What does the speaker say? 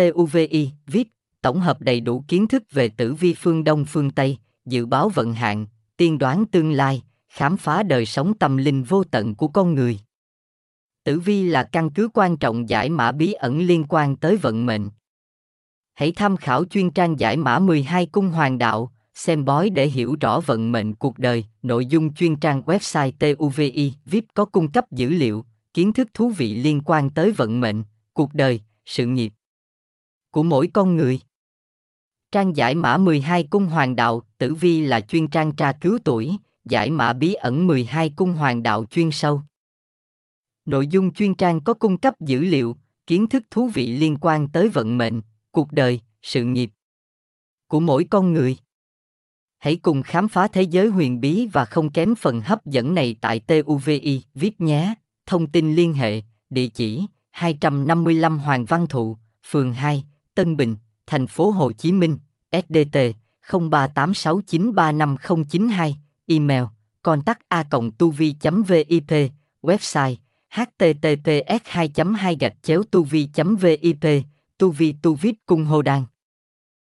TUVI, VIP, tổng hợp đầy đủ kiến thức về tử vi phương Đông phương Tây, dự báo vận hạn, tiên đoán tương lai, khám phá đời sống tâm linh vô tận của con người. Tử vi là căn cứ quan trọng giải mã bí ẩn liên quan tới vận mệnh. Hãy tham khảo chuyên trang giải mã 12 cung hoàng đạo, xem bói để hiểu rõ vận mệnh cuộc đời. Nội dung chuyên trang website TUVI VIP có cung cấp dữ liệu, kiến thức thú vị liên quan tới vận mệnh, cuộc đời, sự nghiệp của mỗi con người. Trang giải mã 12 cung hoàng đạo, tử vi là chuyên trang tra cứu tuổi, giải mã bí ẩn 12 cung hoàng đạo chuyên sâu. Nội dung chuyên trang có cung cấp dữ liệu, kiến thức thú vị liên quan tới vận mệnh, cuộc đời, sự nghiệp của mỗi con người. Hãy cùng khám phá thế giới huyền bí và không kém phần hấp dẫn này tại TUVI viết nhé. Thông tin liên hệ, địa chỉ 255 Hoàng Văn Thụ, phường 2, Tân Bình, thành phố Hồ Chí Minh, SDT 0386935092, email contact a tuvi vip website https 2 2 gạch chéo tuvi vip tuvi tuvit cung hô đan